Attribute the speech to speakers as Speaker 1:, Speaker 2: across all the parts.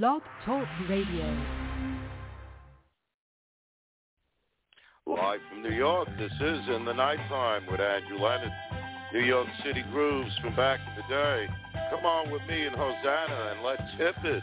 Speaker 1: Blog Talk Radio.
Speaker 2: Live from New York, this is In the Nighttime with Andrew Leonard. New York City grooves from back in the day. Come on with me and Hosanna and let's hip it.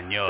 Speaker 2: español.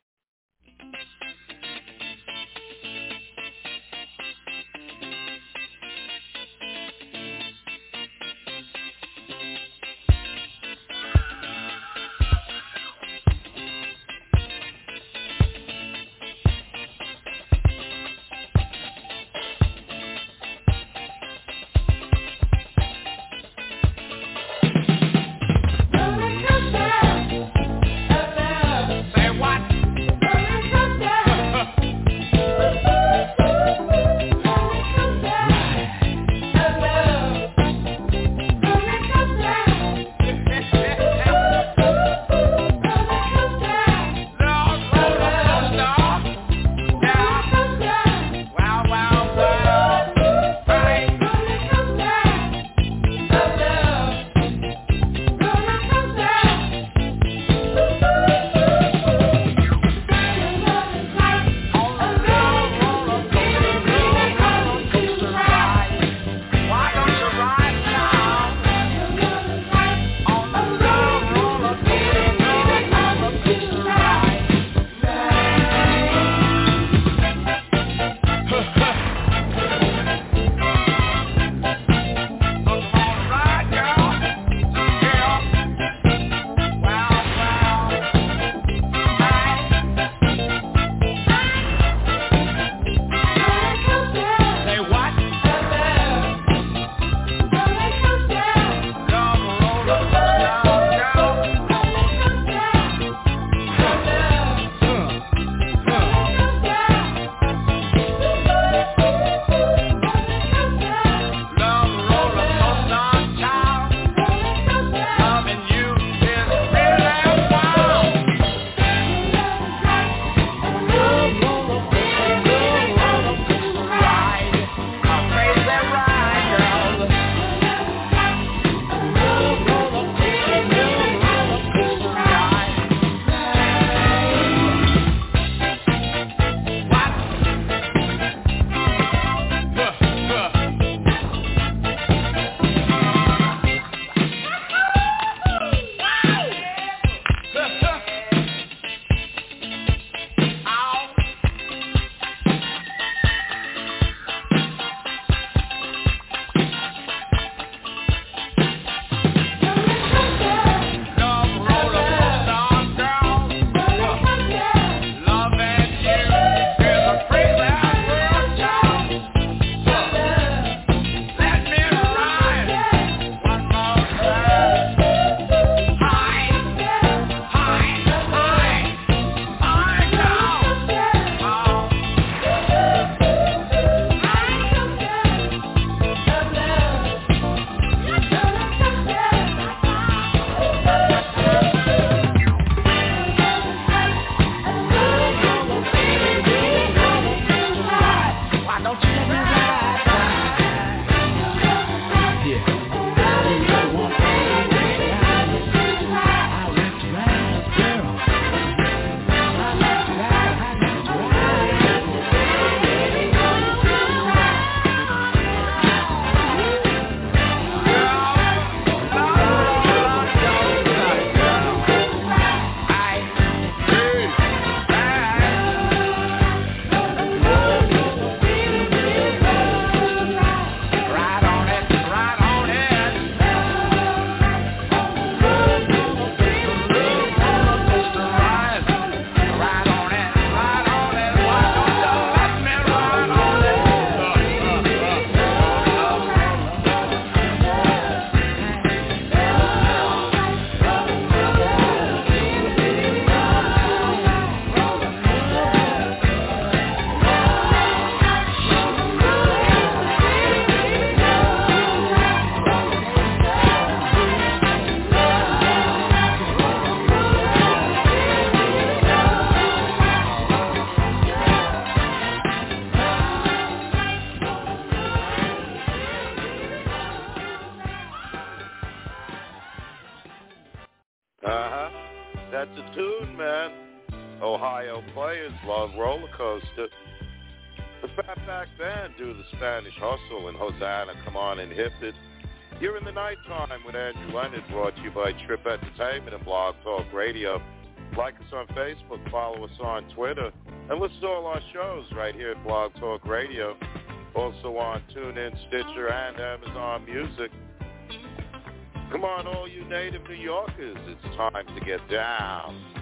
Speaker 3: Entertainment and Blog Talk Radio. Like us on Facebook, follow us on Twitter, and listen to all our shows right here at Blog Talk Radio. Also on TuneIn, Stitcher, and Amazon Music. Come on, all you native New Yorkers, it's time to get down.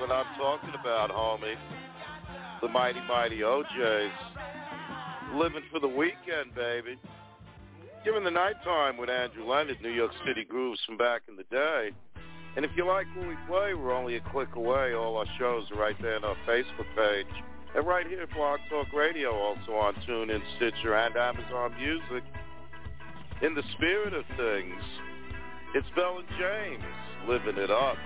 Speaker 4: What I'm talking about, homie. The mighty, mighty O'Jays. Living for the weekend, baby. Given the nighttime with Andrew Leonard, New York City grooves from back in the day. And if you like what we play, we're only a click away. All our shows are right there on our Facebook page. And right here at Blog Talk Radio, also on TuneIn, Stitcher, and Amazon Music. In the spirit of things, it's Bell and James living it up.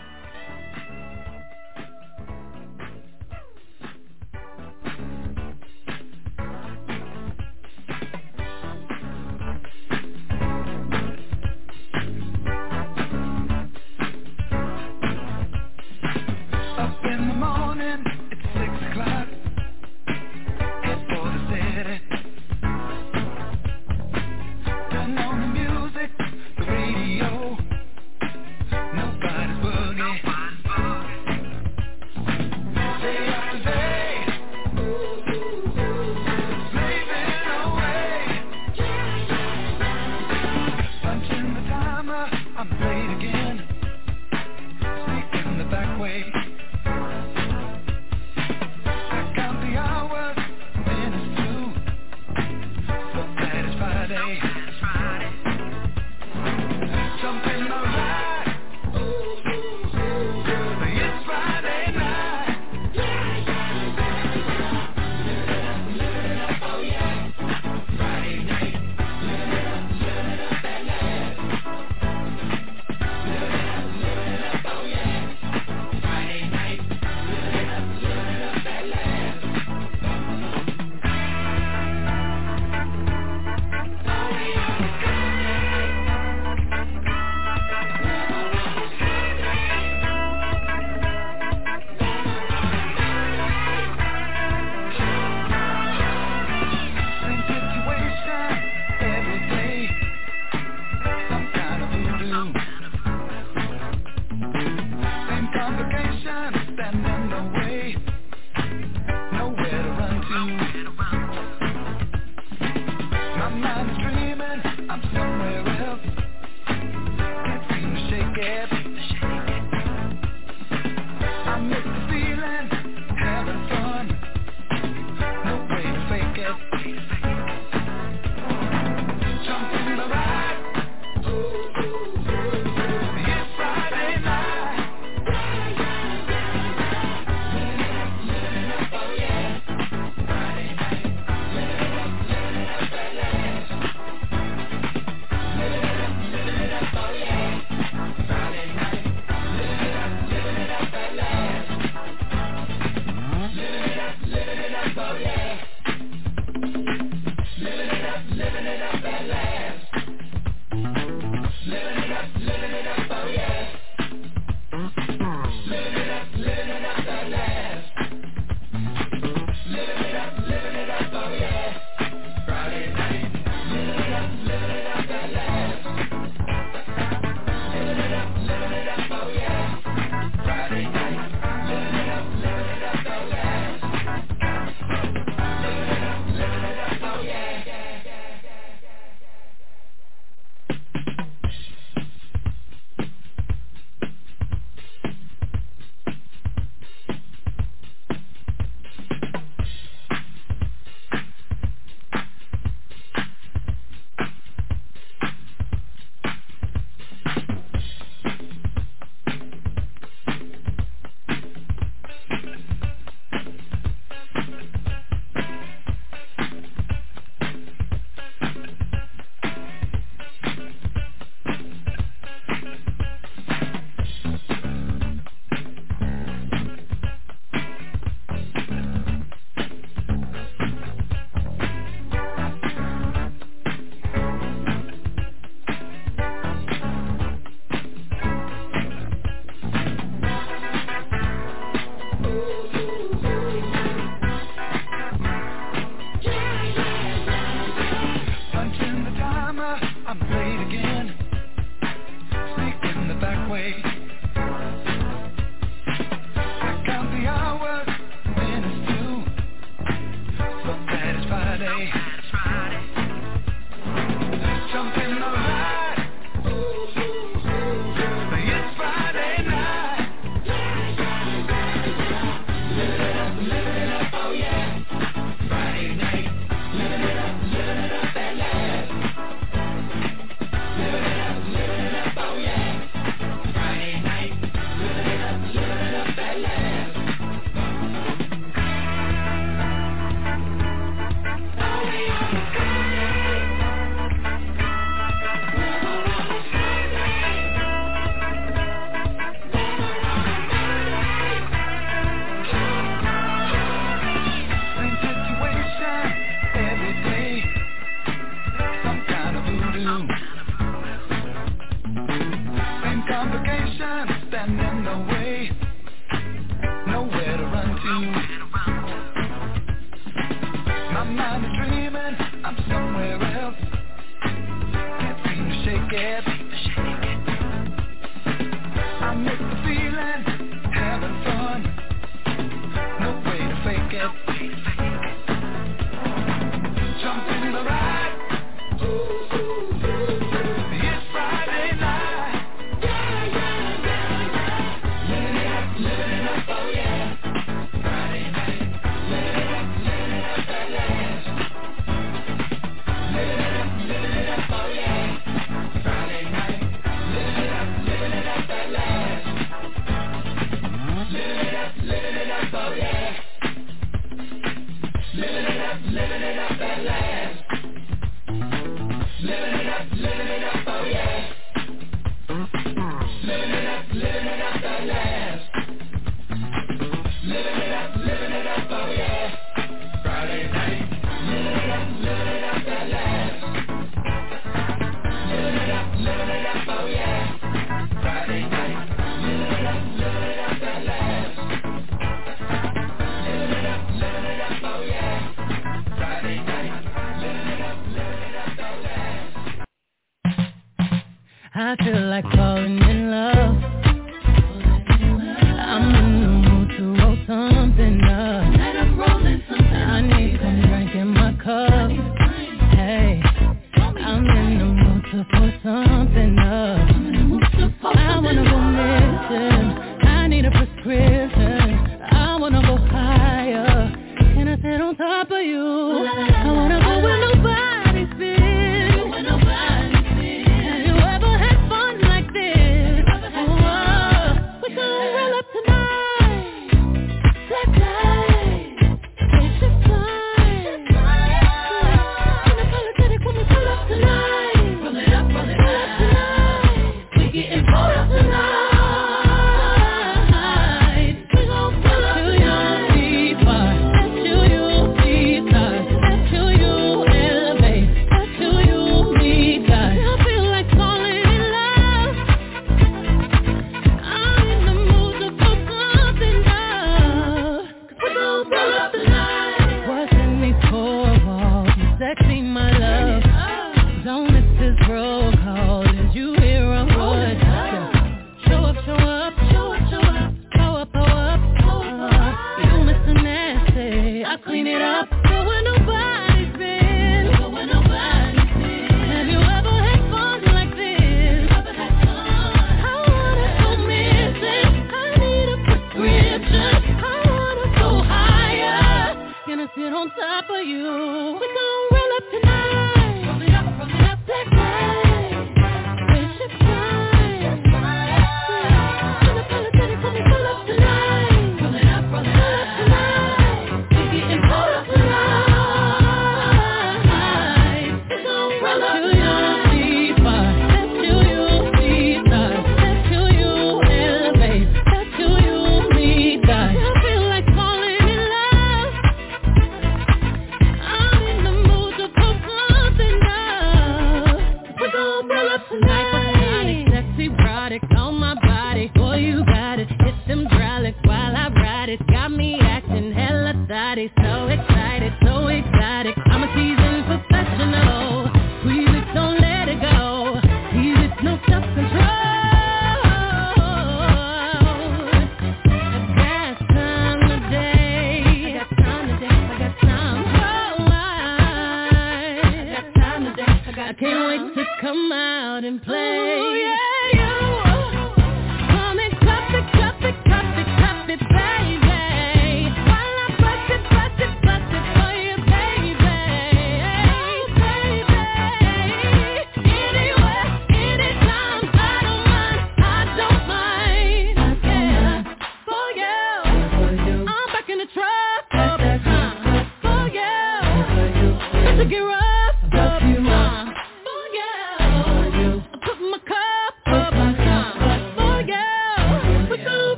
Speaker 5: I feel like falling in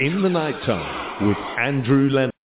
Speaker 5: In the Nighttime with Andrew Leonard.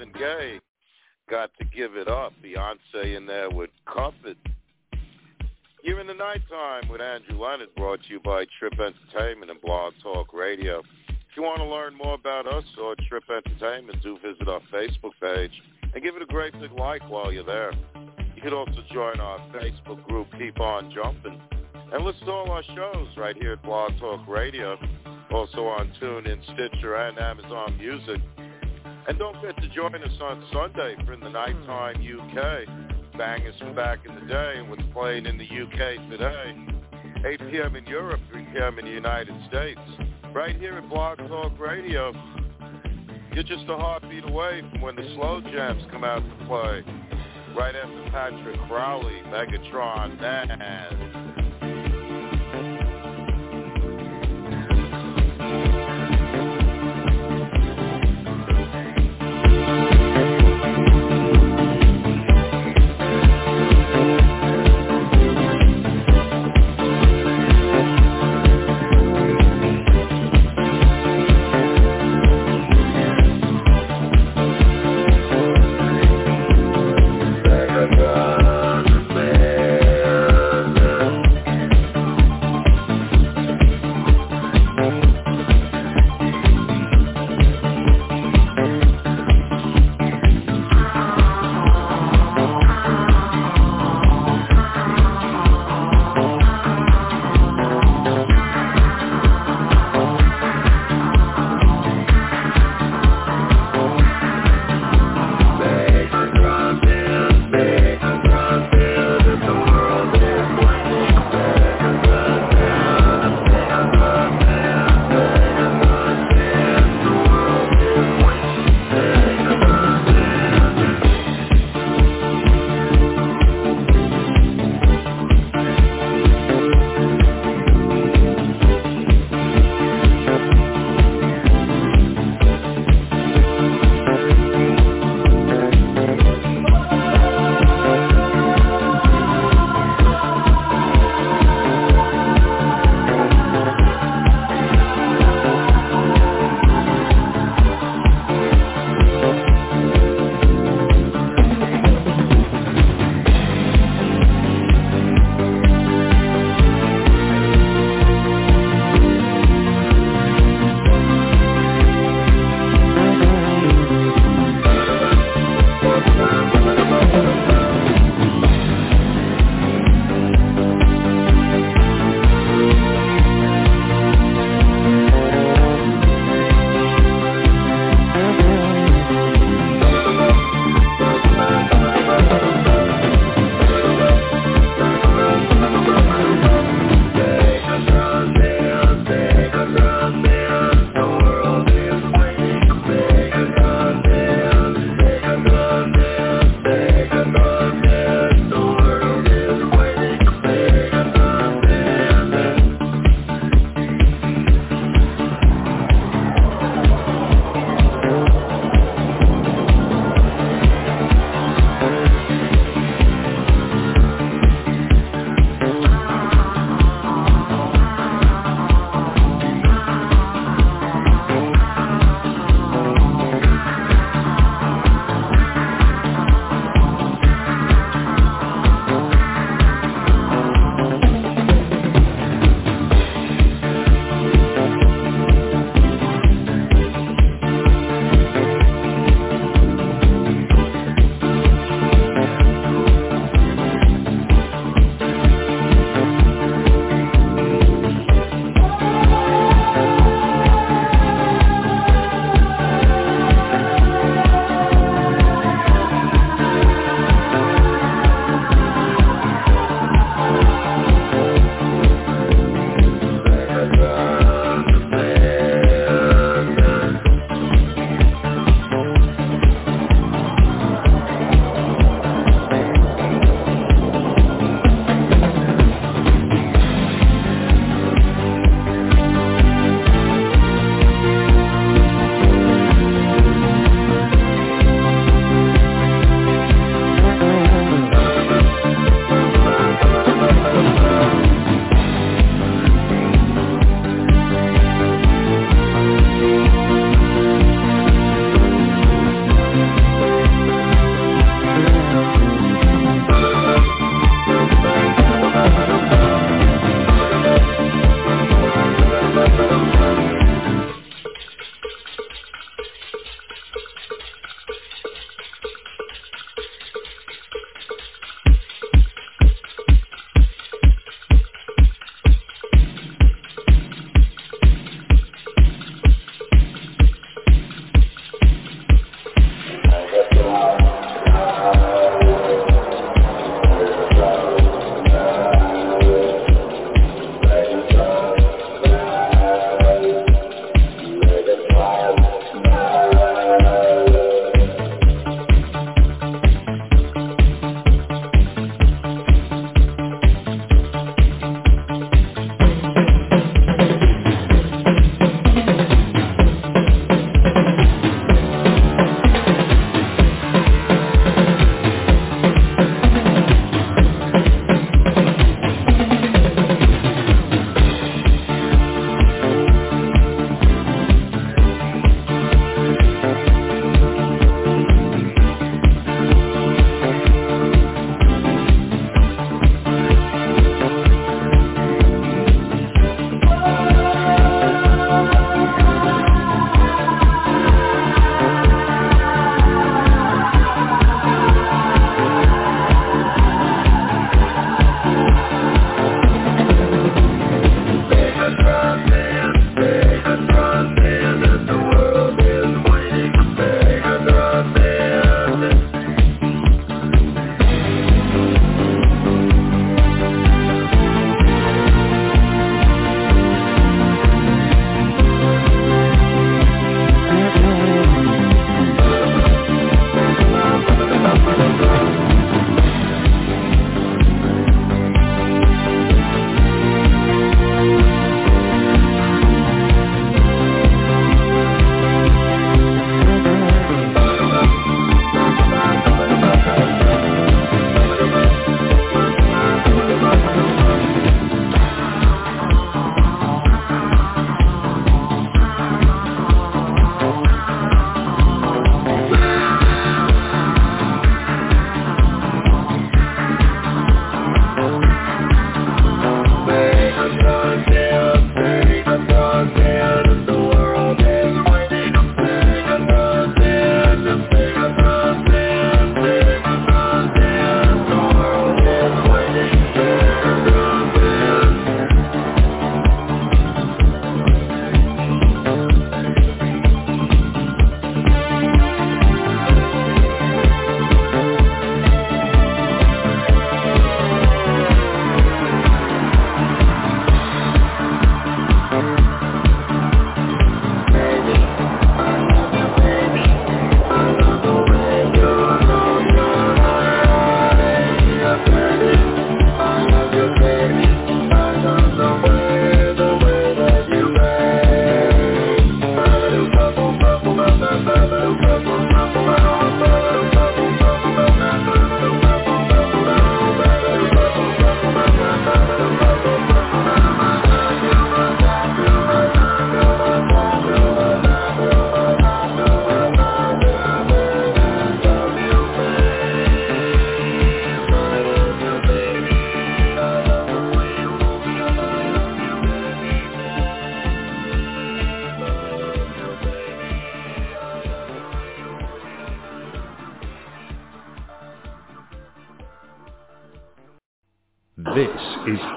Speaker 1: Marvin Gaye, got to give it up. Beyonce in there with Cuff It. You're in the nighttime with Andrew Leonard, brought to you by Trip Entertainment and Blog Talk Radio. If you want to learn more about us or Trip Entertainment, do visit our Facebook page and give it a great big like while you're there. You can also join our Facebook group, Keep On Jumping, and listen to all our shows right here at Blog Talk Radio, also on TuneIn, Stitcher, and Amazon Music. And don't forget to join us on Sunday for In the Nighttime UK. Bangers from back in the day and what's playing in the UK today. 8 p.m. in Europe, 3 p.m. in the United States. Right here at Blog Talk Radio. You're just a heartbeat away from when the slow jams come out to play. Right after Patrick Cowley, Megatron, Naz.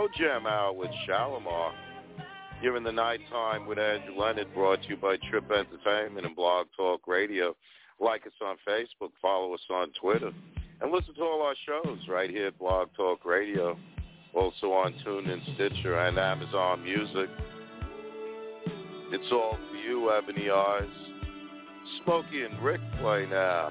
Speaker 1: Slow Jam Hour with Shalimar. Here in the nighttime with Andrew Leonard, brought to you by Trip Entertainment and Blog Talk Radio. Like us on Facebook, follow us on Twitter, and listen to all our shows right here at Blog Talk Radio. Also on TuneIn, Stitcher, and Amazon Music. It's all for you, Ebony Eyes. Smokey and Rick play now.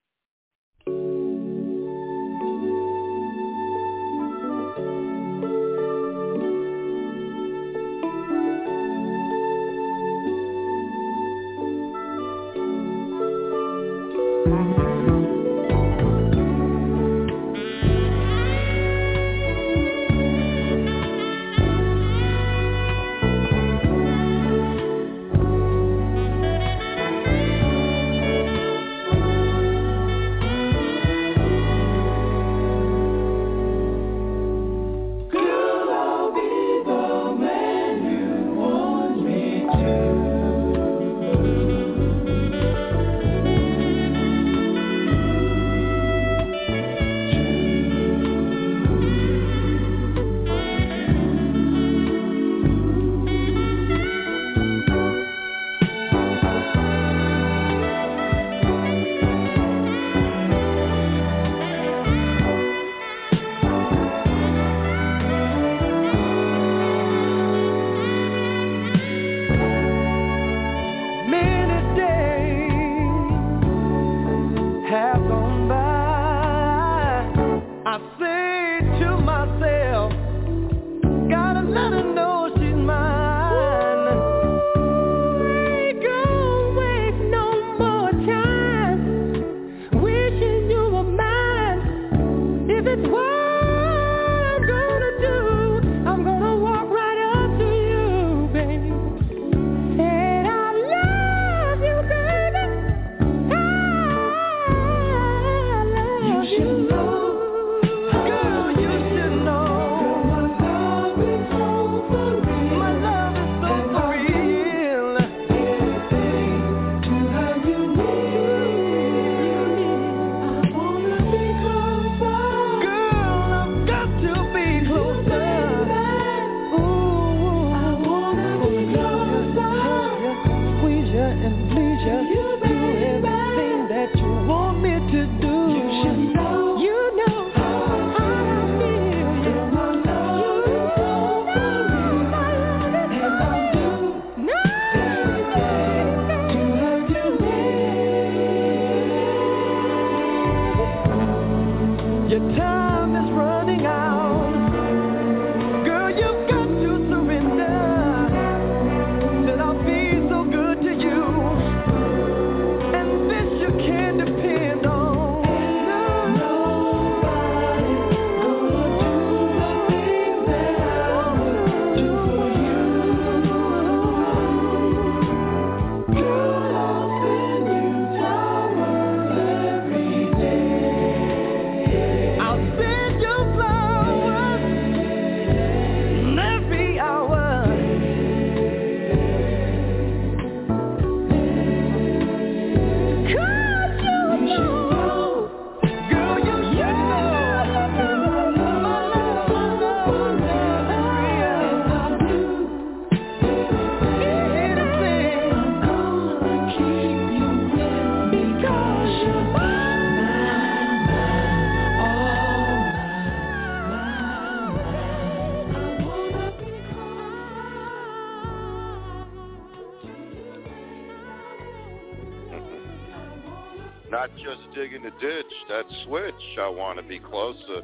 Speaker 6: That
Speaker 1: switch, I want to be closer.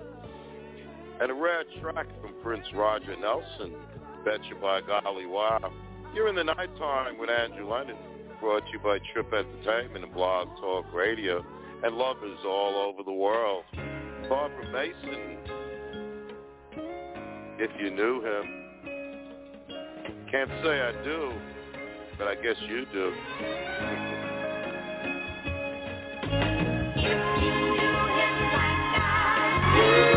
Speaker 1: And a rare track from Prince Roger Nelson, Betcha by Golly Wow. You're in the nighttime with Andrew Lennon.
Speaker 7: brought to you by Trip Entertainment and Blog Talk Radio and lovers all over the world. Barbara Mason, if you knew him. Can't say I do, but I guess you do. you.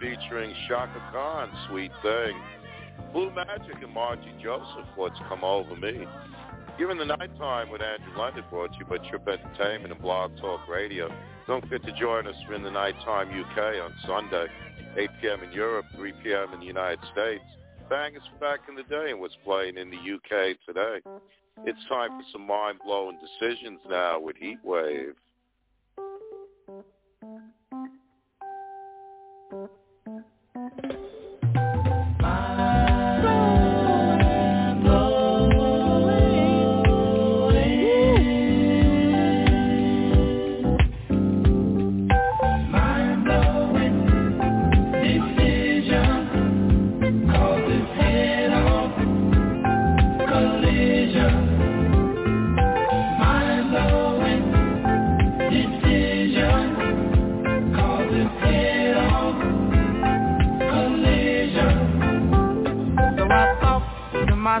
Speaker 1: Featuring Chaka Khan, Sweet Thing. Blue Magic and Margie Joseph, What's Come Over Me. Given the nighttime with Andrew London brought to you by Trip Entertainment and Blog Talk Radio. Don't forget to join us for In the Nighttime UK on Sunday, 8 p.m. in Europe, 3 p.m. in the United States. Bangers back in the day and what's playing in the UK today. It's time for some mind-blowing decisions now with Heatwave.
Speaker 8: Mind blowing.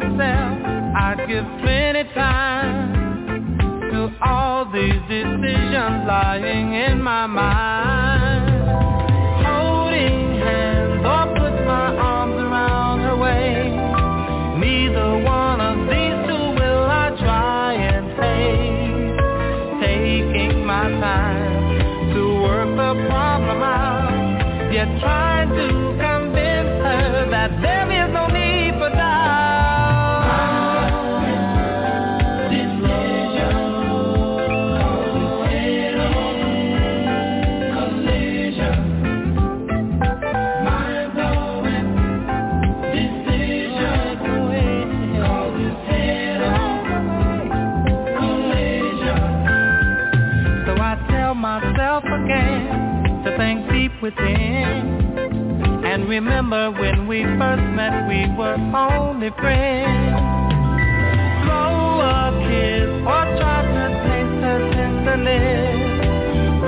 Speaker 9: Myself I'd give plenty time To all these decisions lying in my mind. Holding hands or put my arms around her waist. Neither one of these two will I try and take. Taking my time to work the problem out. Yet trying to convince her that there is within and remember when we first met we were only friends. Blow a kiss or try to taste her tenderness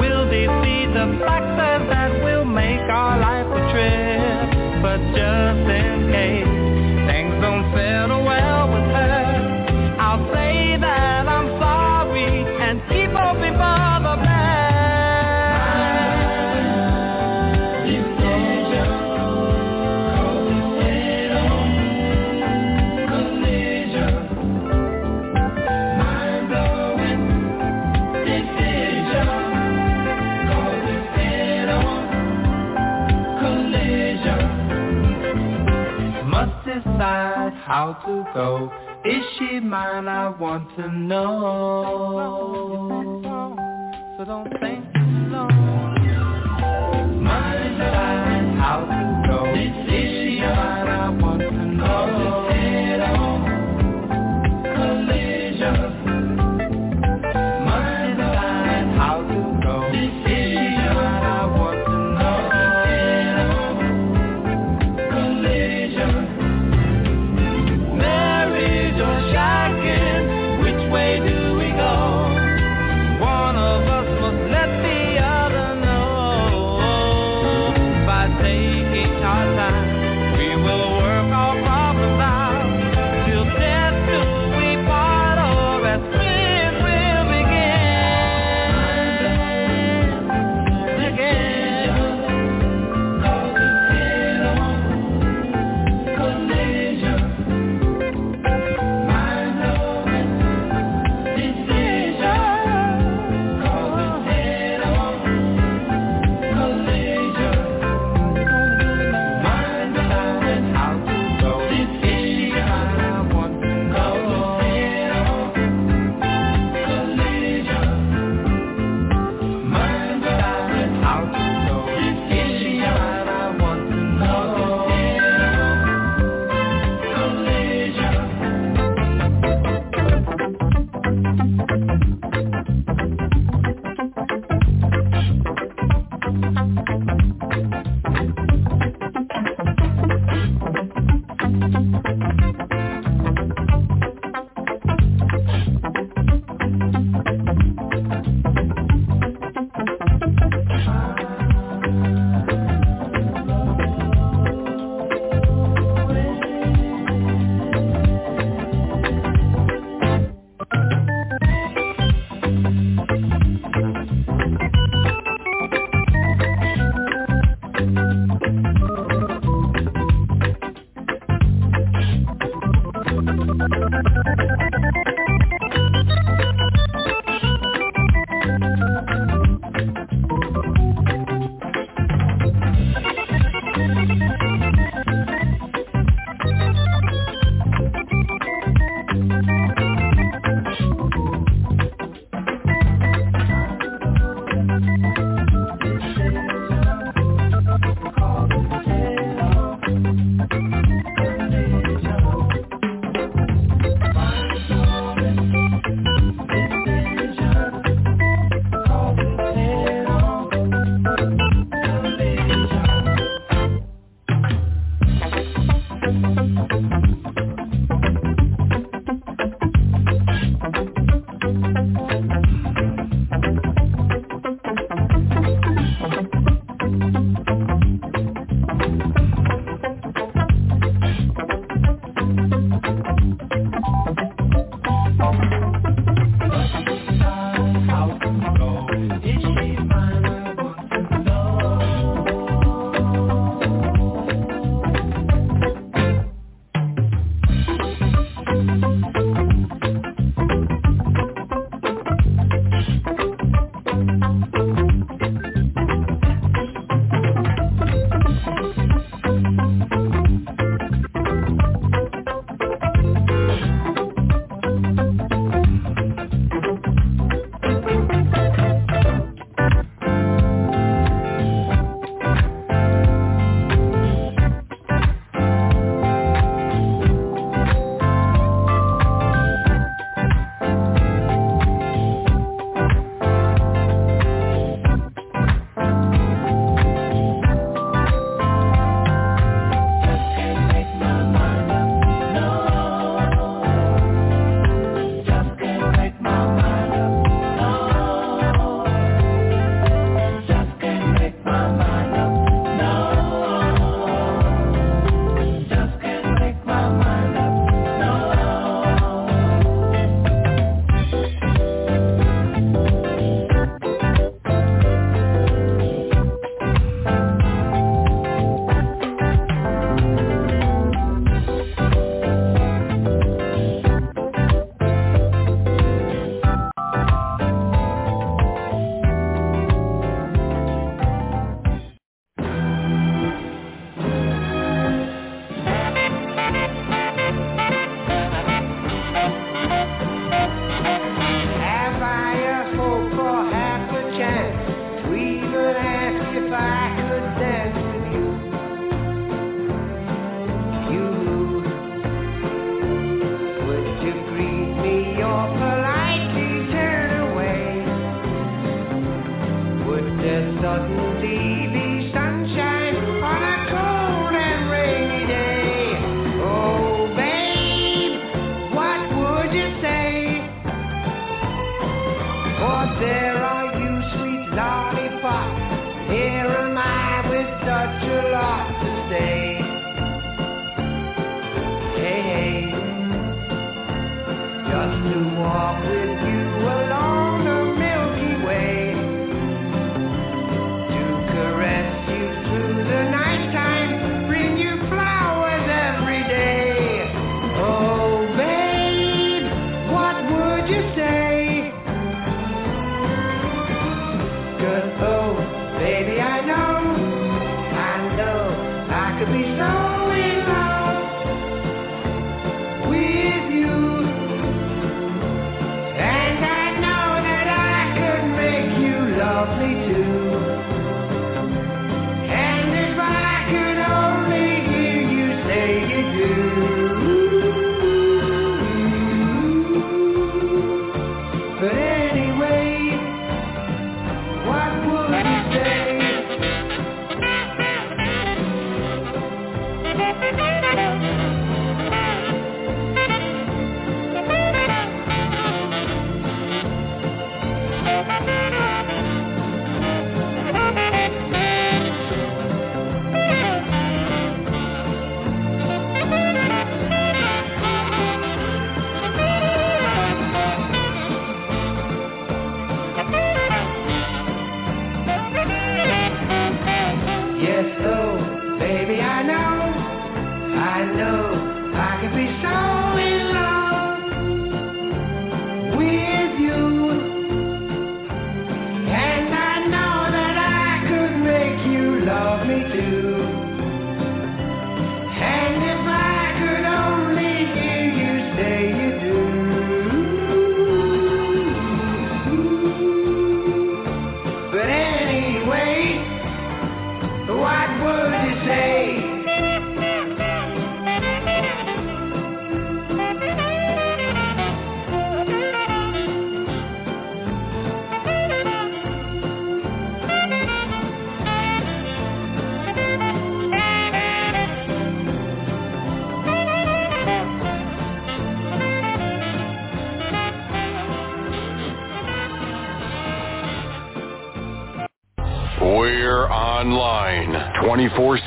Speaker 9: Will they be the factors that will make our life a trip. But just in case how to go. Is she mine? I want to know. So don't think too long. Must decide how to go. Is she mine? I want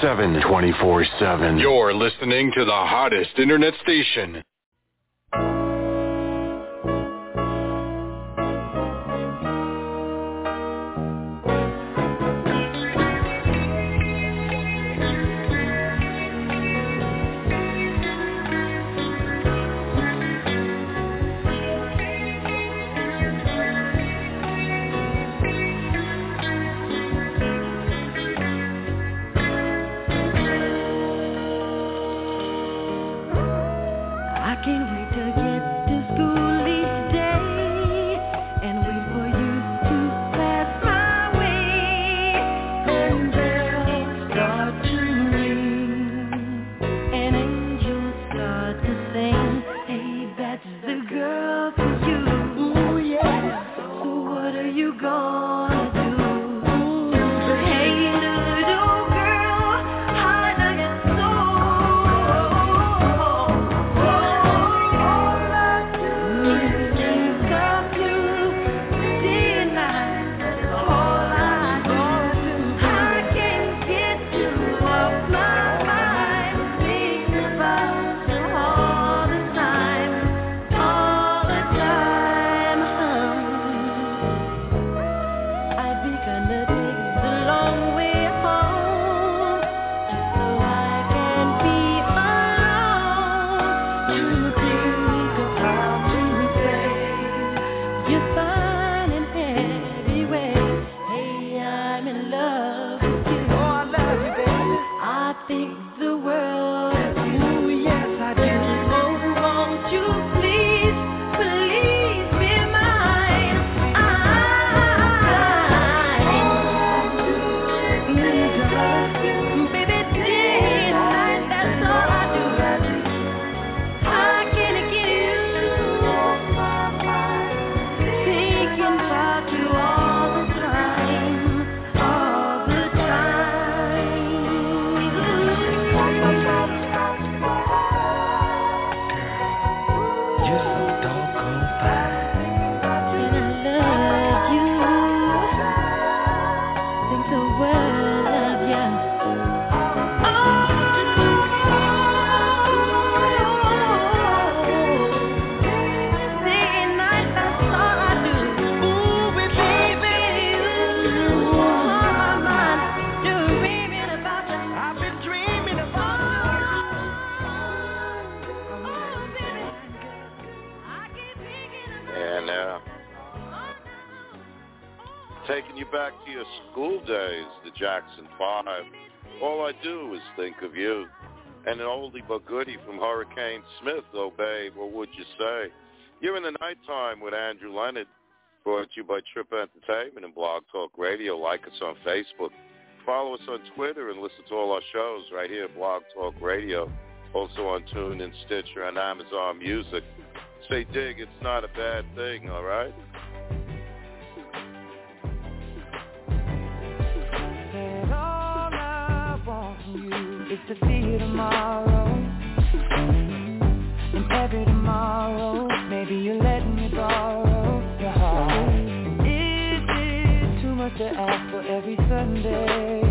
Speaker 10: 24-7. 24-7. You're listening to the hottest internet station.
Speaker 1: And an oldie but goodie from Hurricane Smith, oh babe, what would you say? You're in the nighttime with Andrew Leonard, brought to you by Trip Entertainment and Blog Talk Radio. Like us on Facebook. Follow us on Twitter and listen to all our shows right here at Blog Talk Radio. Also on TuneIn, Stitcher, and Amazon Music. Say dig, it's not a bad thing, all right?
Speaker 8: You is to see you tomorrow. And every tomorrow, maybe you're letting me borrow your heart. Is it too much to ask for every Sunday?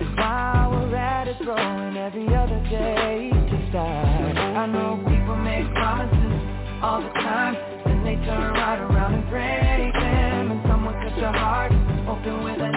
Speaker 8: And while we're at it, throwing every other day to start. I know people make promises all the time, then they turn right around and break them. And someone cut your heart open with a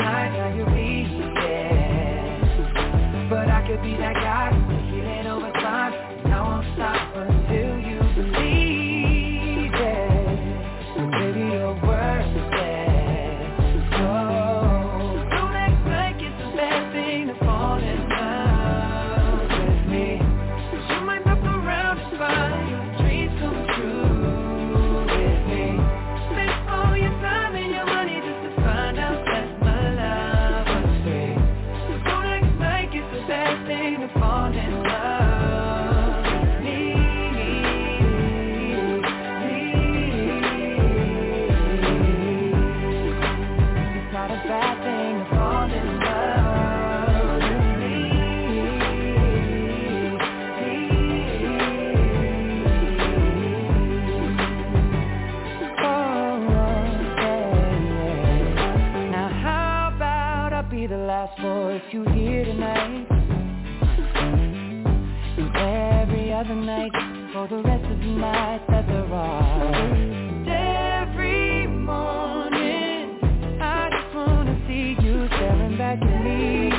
Speaker 8: every other night for the rest of the night that. Every morning I just wanna see you staring back at me.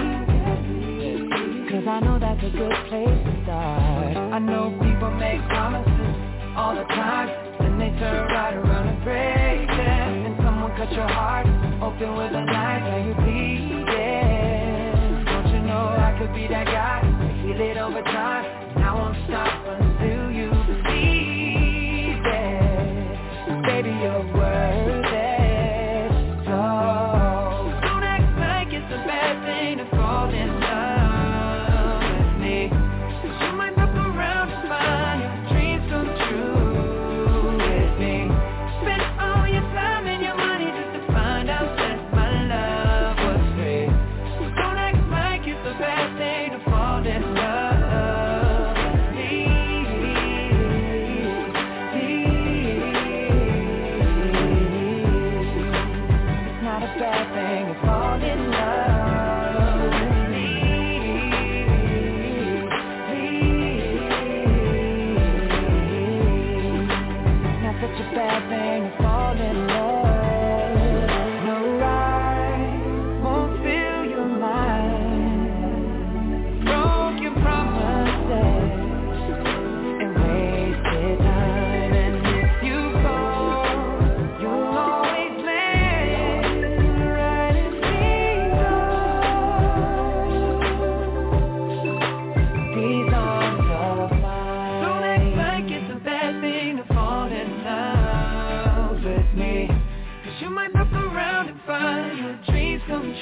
Speaker 8: Cause I know that's a good place to start. I know people make promises all the time, then they turn right around and break them. And someone cut your heart open with a knife, and you bleeding. Don't you know I could be that guy? Feel it over time, won't stop until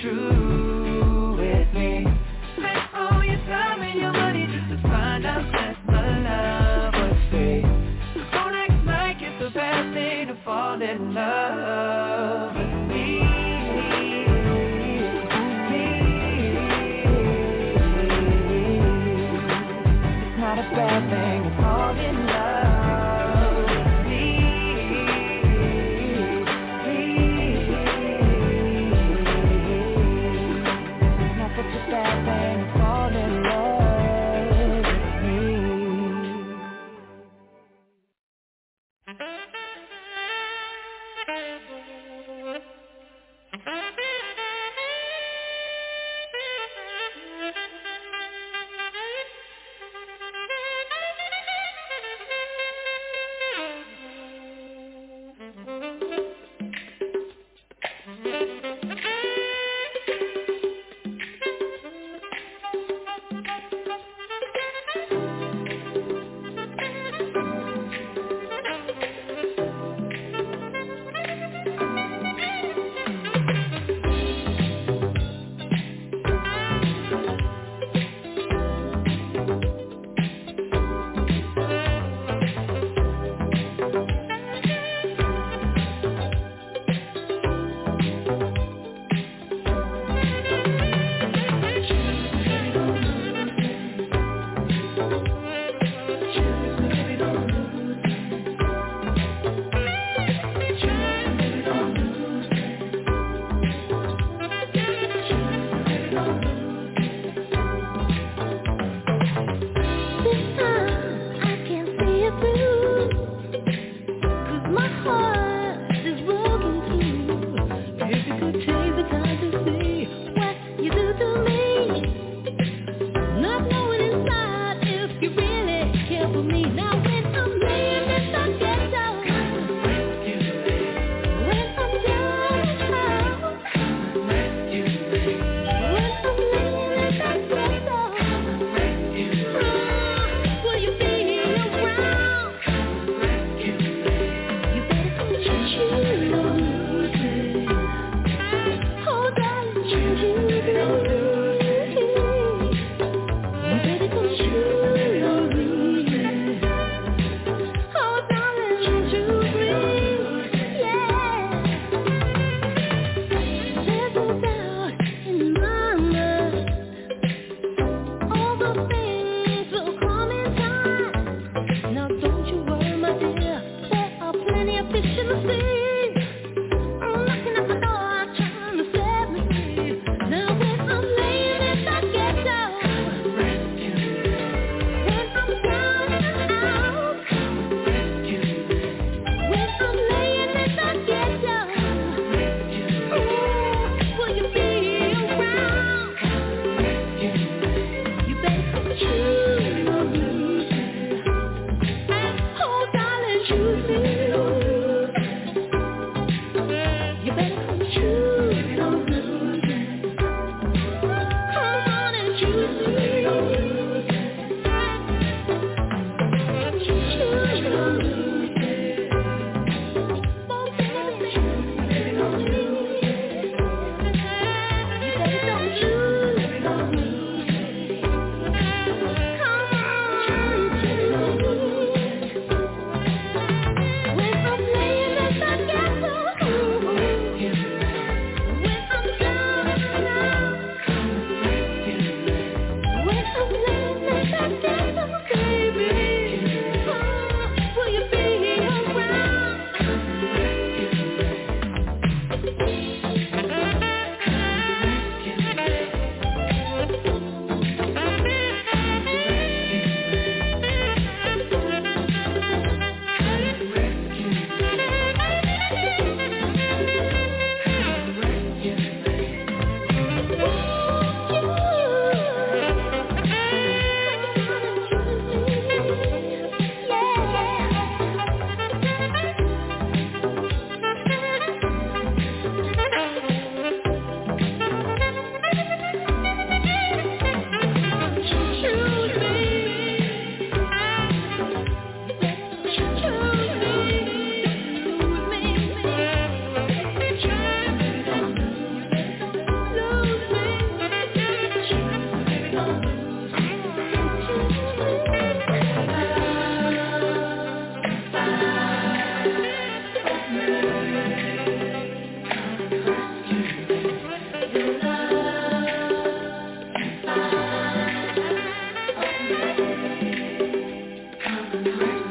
Speaker 8: true
Speaker 1: Make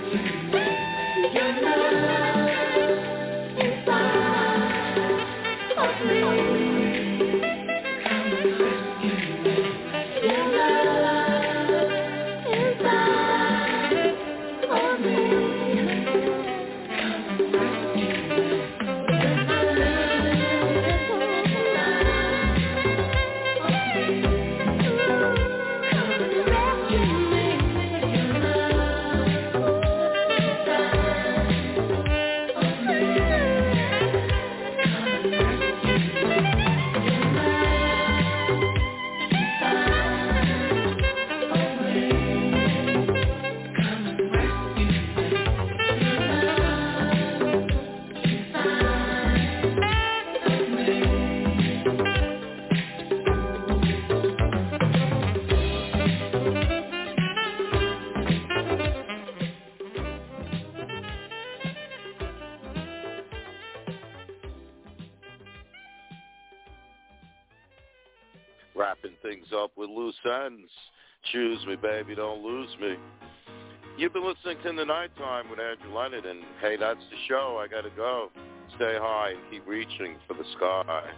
Speaker 1: Choose me, baby, don't lose me. You've been listening to The Nighttime with Andrew Leonard, and hey, that's the show. I got to go. Stay high and keep reaching for the sky.